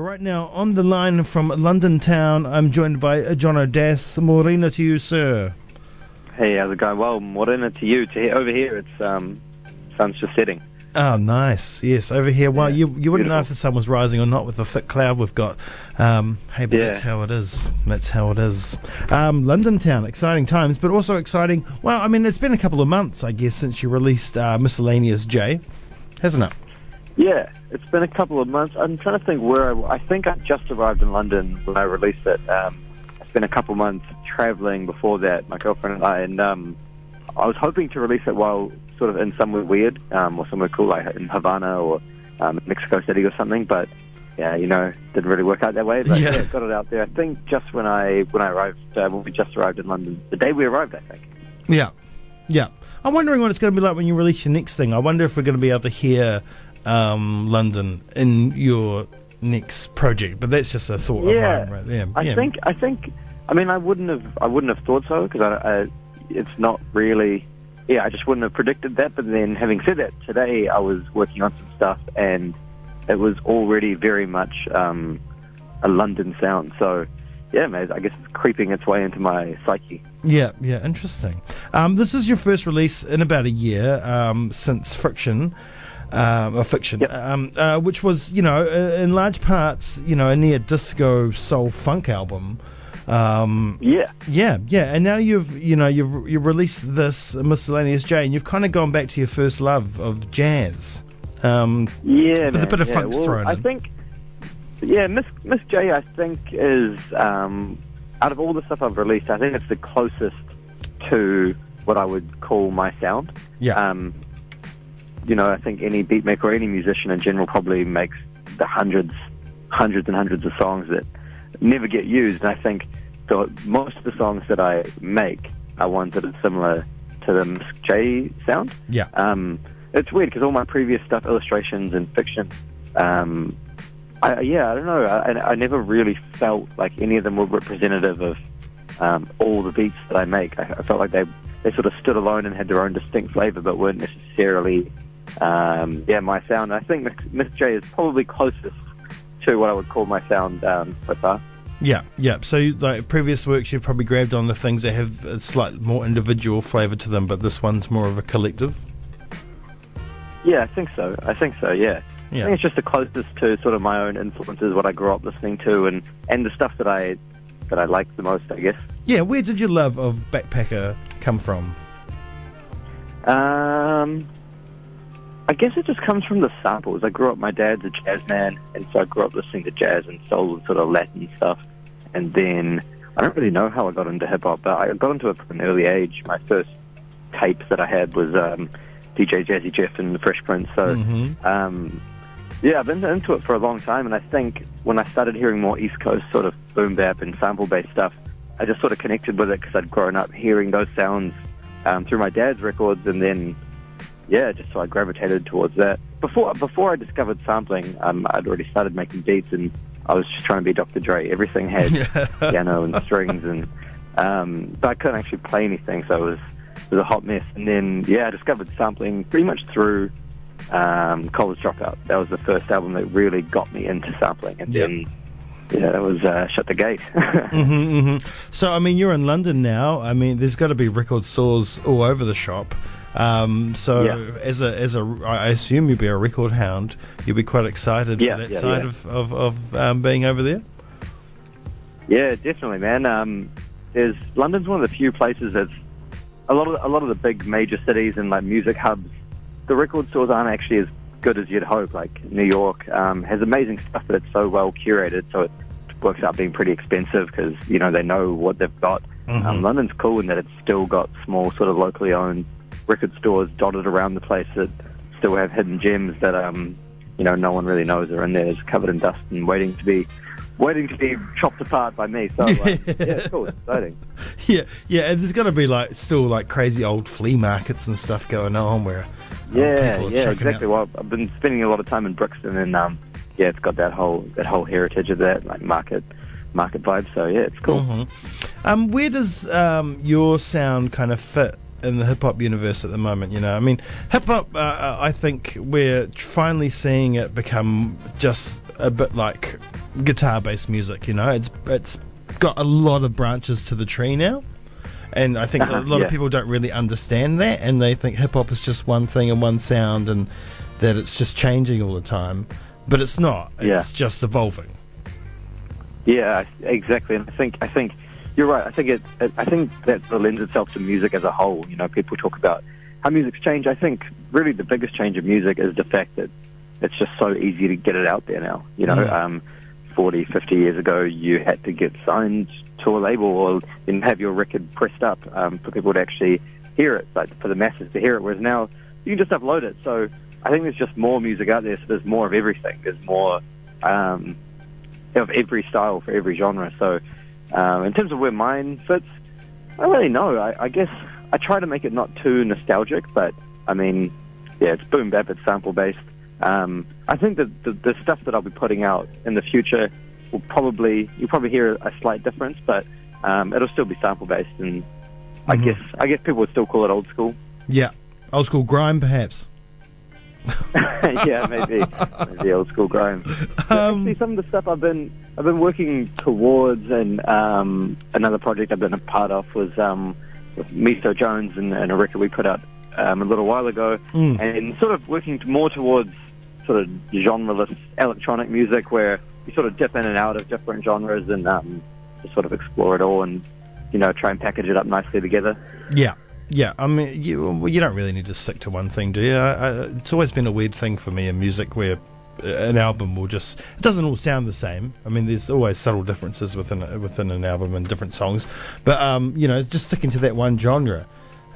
But right now, on the line from London town, I'm joined by uh, John O'Das. Morena to you, sir. Hey, how's it going? Well, morena to you. To over here, it's um, sun's just setting. Oh, nice. Yes, over here. Well, Yeah, you you wouldn't know if the sun was rising or not with the thick cloud we've got. Um, hey, but Yeah. that's how it is. That's how it is. Um, London town, exciting times, but also exciting. Well, I mean, it's been a couple of months, I guess, since you released uh, Miscellaneous J, hasn't it? Yeah, it's been a couple of months. I'm trying to think where I, I think I just arrived in London when I released it. Um, I spent a couple of months traveling before that, my girlfriend and I, and um, I was hoping to release it while sort of in somewhere weird um, or somewhere cool, like in Havana or um, Mexico City or something. But yeah, you know, didn't really work out that way. But Yeah. yeah, got it out there. I think just when I when I arrived, uh, when we just arrived in London, the day we arrived, I think. Yeah, yeah. I'm wondering what it's going to be like when you release your next thing. I wonder if we're going to be able to hear um, London in your next project. But that's just a thought Yeah. of mine right there. I yeah. think I think I mean I wouldn't have I wouldn't have thought so because I, I it's not really yeah I just wouldn't have predicted that. But then having said that, today I was working on some stuff and it was already very much um, a London sound. So yeah, man, I guess it's creeping its way into my psyche. Yeah, yeah, interesting. Um, this is your first release in about a year um, since Friction. Um, or fiction, Yep. um, uh, which was, you know, uh, in large parts, you know, a near disco soul funk album. Um, Yeah, yeah, yeah, and now you've, you know, you've you've released this miscellaneous J, and you've kind of gone back to your first love of jazz. Um, yeah, With a bit of yeah. funk's well, thrown I in. think yeah, Miss Miss J, I think is um, out of all the stuff I've released, I think it's the closest to what I would call my sound. yeah, Um, you know, I think any beat maker or any musician in general probably makes the hundreds, hundreds and hundreds of songs that never get used. And I think the, most of the songs that I make are ones that are similar to the Miss J sound. yeah, Um, it's weird because all my previous stuff, illustrations and fiction, um, I, yeah, I don't know. I, I never really felt like any of them were representative of um, all the beats that I make. I, I felt like they they sort of stood alone and had their own distinct flavor, but weren't necessarily, um, yeah, my sound. I think Miss- J is probably closest to what I would call my sound um, so far. yeah, yeah. So, like previous works, you've probably grabbed on the things that have a slight more individual flavour to them, but this one's more of a collective. Yeah, I think so. I think so. Yeah. I think it's just the closest to sort of my own influences, what I grew up listening to, and and the stuff that I that I like the most, I guess. Yeah, where did your love of Backpacker come from? Um, I guess it just comes from the samples. I grew up. My dad's a jazz man, and so I grew up listening to jazz and soul and sort of Latin stuff. And then I don't really know how I got into hip hop, but I got into it from an early age. My first tapes that I had was um, DJ Jazzy Jeff and the Fresh Prince. So. Mm-hmm. Um, yeah, I've been into it for a long time, and I think when I started hearing more East Coast sort of boom bap and sample based stuff, I just sort of connected with it because I'd grown up hearing those sounds um, through my dad's records, and then yeah, just so I gravitated towards that. Before before I discovered sampling, um, I'd already started making beats, and I was just trying to be Dr. Dre. Everything had piano and strings, and um, but I couldn't actually play anything, so it was it was a hot mess. And then yeah, I discovered sampling pretty much through um, College Dropout. That was the first album that really got me into sampling, and Yep. then yeah, that was uh, shut the gate. hmm hmm So, I mean, you're in London now. I mean, there's got to be record stores all over the shop. Um, so, Yeah. as a as a, I assume you'll be a record hound. You'll be quite excited Yeah, for that yeah, side of of, of um, being over there. Yeah, definitely, man. Um, there's London's one of the few places that's a lot of a lot of the big major cities and like music hubs. The record stores aren't actually as good as you'd hope. Like New York um, has amazing stuff, but it's so well curated, so it works out being pretty expensive because you know they know what they've got. Mhm. Um, London's cool in that it's still got small, sort of locally owned record stores dotted around the place that still have hidden gems that um, you know no one really knows are in there. It's covered in dust and waiting to be waiting to be chopped apart by me. So uh, yeah, it's cool, it's exciting. Yeah, yeah. And there's got to be like still like crazy old flea markets and stuff going on where um, Yeah, people are yeah, exactly. out- Well, I've been spending a lot of time in Brixton, and um, yeah, it's got that whole that whole heritage of that like market market vibe. So yeah, it's cool. Mhm. Um, where does um, your sound kind of fit in the hip hop universe at the moment? You know, I mean, hip hop. Uh, I think we're finally seeing it become just a bit like guitar based music. You know, it's it's got a lot of branches to the tree now. And I think Uh-huh, a lot yeah. of people don't really understand that, and they think hip hop is just one thing and one sound, and that it's just changing all the time. But it's not. It's Yeah. just evolving. Yeah, exactly. And I think I think you're right. I think it, it I think that lends itself to music as a whole. You know, people talk about how music's changed. I think really the biggest change in music is the fact that it's just so easy to get it out there now. You know, Mm. um, 40, 50 years ago, you had to get signed to a label or and have your record pressed up um, for people to actually hear it, like for the masses to hear it. Whereas now you can just upload it. So I think there's just more music out there. So there's more of everything. There's more. Um, of every style for every genre. So, um, in terms of where mine fits, I don't really know. I, I guess I try to make it not too nostalgic, but I mean, yeah, it's boom bap, it's sample based. Um, I think that the, the stuff that I'll be putting out in the future will probably you'll probably hear a slight difference, but um, it'll still be sample based, and I Mhm. guess I guess people would still call it old school. Yeah, old school grime, perhaps. yeah, maybe maybe old school grime. Um, actually, some of the stuff I've been I've been working towards, and um, another project I've been a part of was um, with Miso Jones and, and a record we put out um, a little while ago, Mm. and sort of working more towards sort of genreless electronic music, where you sort of dip in and out of different genres and um, just sort of explore it all, and you know try and package it up nicely together. Yeah, yeah. I mean, you you don't really need to stick to one thing, do you? I, I, it's always been a weird thing for me in music where an album will just it doesn't all sound the same. I mean, there's always subtle differences within a, within an album and different songs, but um, you know, just sticking to that one genre.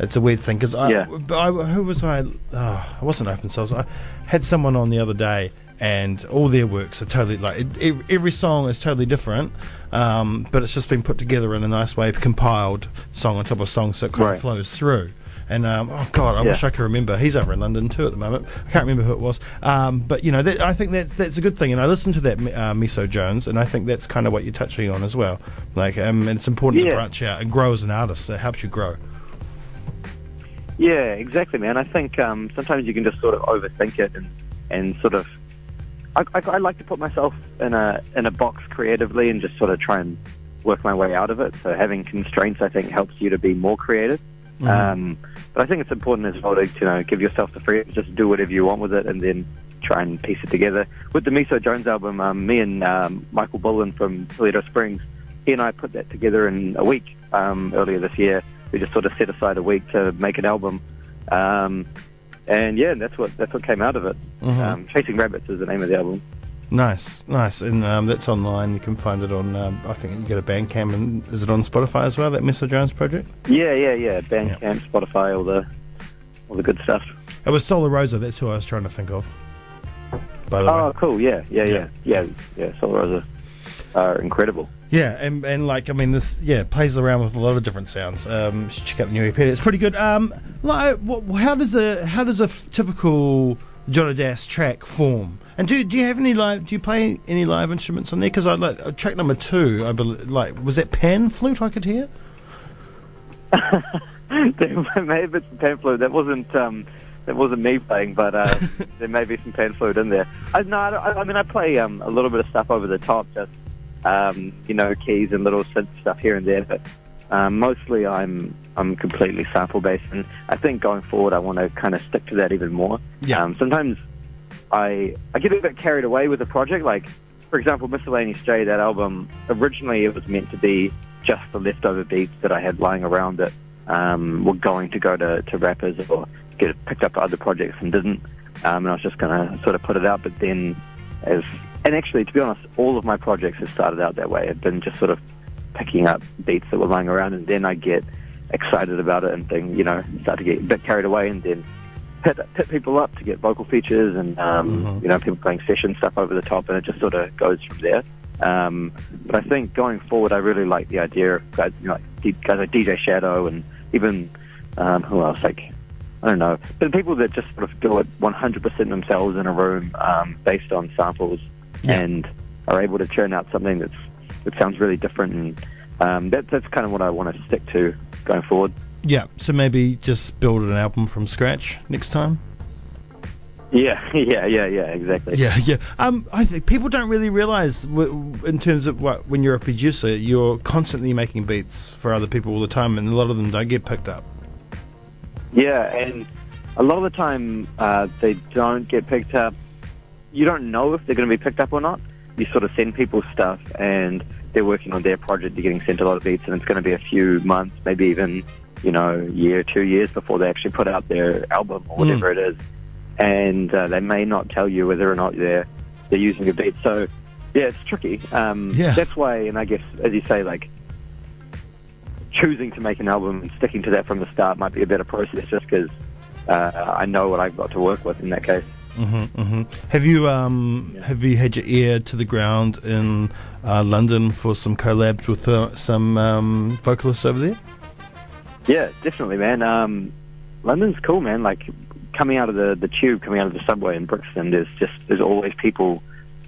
It's a weird thing because I, Yeah. I, who was I? Oh, I wasn't Open Source. I had someone on the other day, and all their works are totally like every song is totally different, um, but it's just been put together in a nice way, compiled song on top of song, so it kind Right. of flows through. And um, oh god, I Yeah. wish I could remember. He's over in London too at the moment. I can't remember who it was. Um, but you know, that, I think that that's a good thing. And I listened to that uh, Miso Jones, and I think that's kind of what you're touching on as well. Like, um, and it's important to branch out and grow as an artist. It helps you grow. Yeah, exactly, man. I think um, sometimes you can just sort of overthink it and, and sort of. I, I, I like to put myself in a in a box creatively and just sort of try and work my way out of it. So having constraints, I think, helps you to be more creative. Mhm. Um, but I think it's important as well to you know give yourself the freedom to just do whatever you want with it and then try and piece it together. With the Miso Jones album, um, me and um, Michael Bullen from Toledo Springs, he and I put that together in a week um, earlier this year. We just sort of set aside a week to make an album, um, and yeah, that's what that's what came out of it. Mhm. Um, Chasing Rabbits is the name of the album. Nice, nice, and um, that's online. You can find it on. Um, I think you get a Bandcamp, and is it on Spotify as well? That Miso Jones project. Yeah, yeah, yeah. Bandcamp, Spotify, all the all the good stuff. It was Solar Rosa. That's who I was trying to think of. By the Oh, way. cool. Yeah, yeah, yeah, yeah, yeah. Soul Rosa are incredible. Yeah, and and like I mean, this yeah plays around with a lot of different sounds. Um, check out the new EP. It's pretty good. Um, like, how does a how does a f- typical Johnny Das track form? And do do you have any live? Do you play any live instruments on there? Because I like uh, track number two. I believe like was that pan flute I could hear. there may have been some pan flute. That wasn't um, that wasn't me playing, but uh, there may be some pan flute in there. I, no, I, I, I mean I play um, a little bit of stuff over the top, just um, you know keys and little synth stuff here and there. But um, mostly I'm I'm completely sample based, and I think going forward I want to kind of stick to that even more. Yeah. Um, sometimes I I get a bit carried away with a project. Like, for example, Miscellaneous J, that album, originally it was meant to be just the leftover beats that I had lying around that um, were going to go to, to rappers or get picked up by other projects and didn't. Um, and I was just going to sort of put it out. But then, as and actually, to be honest, all of my projects have started out that way. I've been just sort of picking up beats that were lying around, and then I get excited about it and thing, you know, start to get a bit carried away, and then hit, hit people up to get vocal features and um, Mhm. you know people playing session stuff over the top, and it just sort of goes from there. Um, but I think going forward, I really like the idea of guys, you know, like guys like DJ Shadow and even um, who else, like I don't know, but people that just sort of do it 100% themselves in a room um, based on samples Yeah. and are able to churn out something that's that sounds really different. And um, that, that's kind of what I want to stick to going forward. Yeah, so maybe just build an album from scratch next time. Yeah, yeah, yeah, yeah, exactly. Yeah, yeah. Um, I think people don't really realize, w- in terms of what when you're a producer, you're constantly making beats for other people all the time, and a lot of them don't get picked up. Yeah, and a lot of the time uh, they don't get picked up. You don't know if they're going to be picked up or not. You sort of send people stuff, and they're working on their project. They're getting sent a lot of beats, and it's going to be a few months, maybe even you know, year, two years before they actually put out their album or whatever Mm. it is, and uh, they may not tell you whether or not they're they're using a beat. So yeah, it's tricky. Um, Yeah. That's why, and I guess as you say, like choosing to make an album and sticking to that from the start might be a better process, just because uh, I know what I've got to work with in that case. Hmm hmm Have you um have you had your ear to the ground in uh, London for some collabs with uh, some um, vocalists over there? Yeah, definitely, man. Um, London's cool, man. Like coming out of the the tube, coming out of the subway in Brixton, there's just there's always people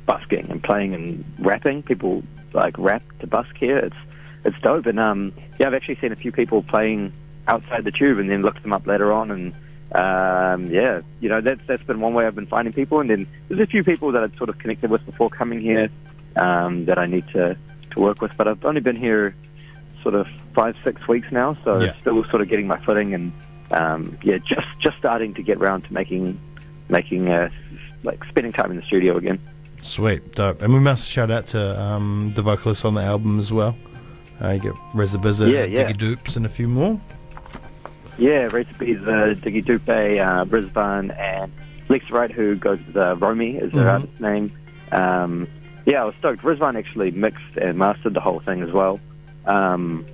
busking and playing and rapping. People like rap to busk here. It's it's dope. And um, yeah, I've actually seen a few people playing outside the tube, and then looked them up later on. And um, yeah, you know that's that's been one way I've been finding people. And then there's a few people that I'd sort of connected with before coming here um, that I need to to work with. But I've only been here sort of five, six weeks now, so Yeah. still sort of getting my footing and um, yeah, just just starting to get around to making making uh, like spending time in the studio again. Sweet, dope. And we must shout out to um, the vocalists on the album as well. Uh, you get Reza Bizza, Yeah, yeah. Diggy Dupes, and a few more. Yeah, recipes uh, Diggy Dupe, uh, Brisbane, and Lex Wright, who goes with uh, Romy, is her Mhm. artist name. Um, yeah, I was stoked. Brisbane actually mixed and mastered the whole thing as well. Um,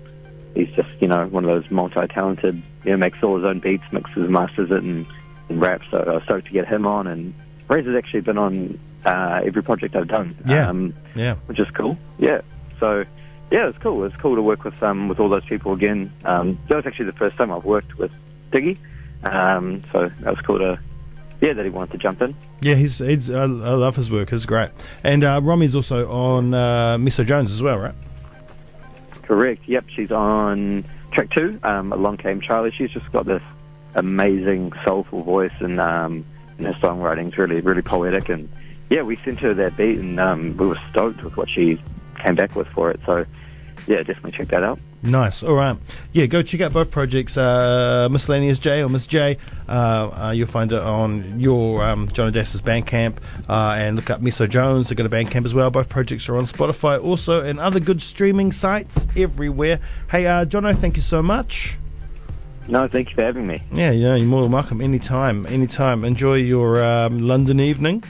he's just, you know, one of those multi-talented, you know, makes all his own beats, mixes, masters it, and, and raps. So I was stoked to get him on. And Razor's actually been on uh, every project I've done, Yeah. um, Yeah. which is cool. Yeah. So, yeah, it's cool. It's cool to work with um, with all those people again. Um, that was actually the first time I've worked with Diggy. Um, so that was cool to, yeah, that he wanted to jump in. Yeah, he's, he's I, I love his work. It's great. And uh, Romy's also on uh, Miso Jones as well, right? Correct. Yep, she's on track two. Um, Along Came Charlie. She's just got this amazing soulful voice, and um, and her songwriting's really really poetic. And yeah, we sent her that beat, and um, we were stoked with what she came back with for it. So yeah, definitely check that out. Nice. All right. Yeah, go check out both projects, uh, Miscellaneous J or Miss J. Uh, uh, you'll find it on your um, John Odessa's Bandcamp. Uh, and look up Miso Jones. They've got a Bandcamp as well. Both projects are on Spotify also and other good streaming sites everywhere. Hey, uh, Jono, thank you so much. No, thank you for having me. Yeah, yeah, you're more than welcome. Anytime, anytime. Enjoy your um, London evening.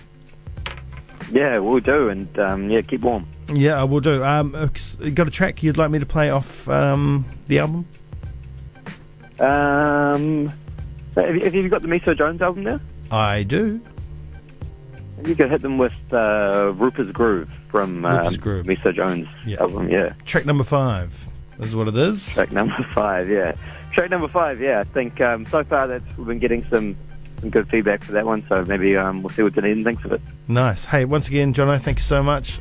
Yeah, we'll do, and um, yeah, keep warm. Yeah, I will do. Um, uh, got a track you'd like me to play off um, the album? Um, have, you, have you got the Miso Jones album there? I do. You could hit them with uh, Rupert's Groove from uh, Rupert's Groove. Miso Jones Yeah. album. Yeah. Track number five is what it is. Track number five, yeah. Track number five, yeah. I think um, so far that we've been getting some good feedback for that one. So maybe um, we'll see what Dunedin thinks of it. Nice. Hey, once again, Jono, thank you so much.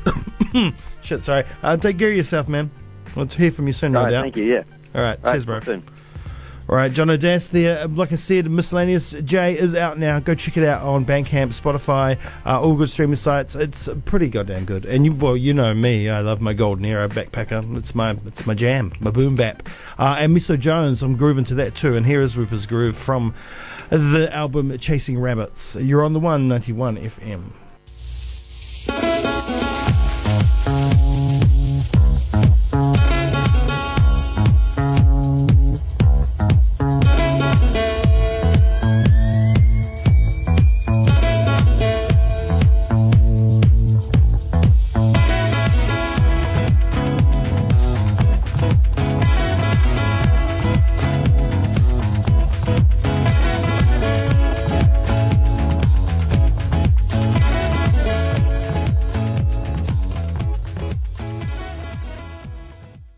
Shit, sorry. Uh, take care of yourself, man. We'll hear from you soon, no right, doubt. thank you. Yeah. All right, All cheers, right, bro. All right, John O'Das there. Like I said, Miscellaneous J is out now. Go check it out on Bandcamp, Spotify, uh, all good streaming sites. It's pretty goddamn good. And you, well, you know me. I love my Golden Era backpacker. It's my, it's my jam, my boom bap. Uh, and Miso Jones, I'm grooving to that too. And here is Rupert's Groove from the album Chasing Rabbits. You're on the 191 FM.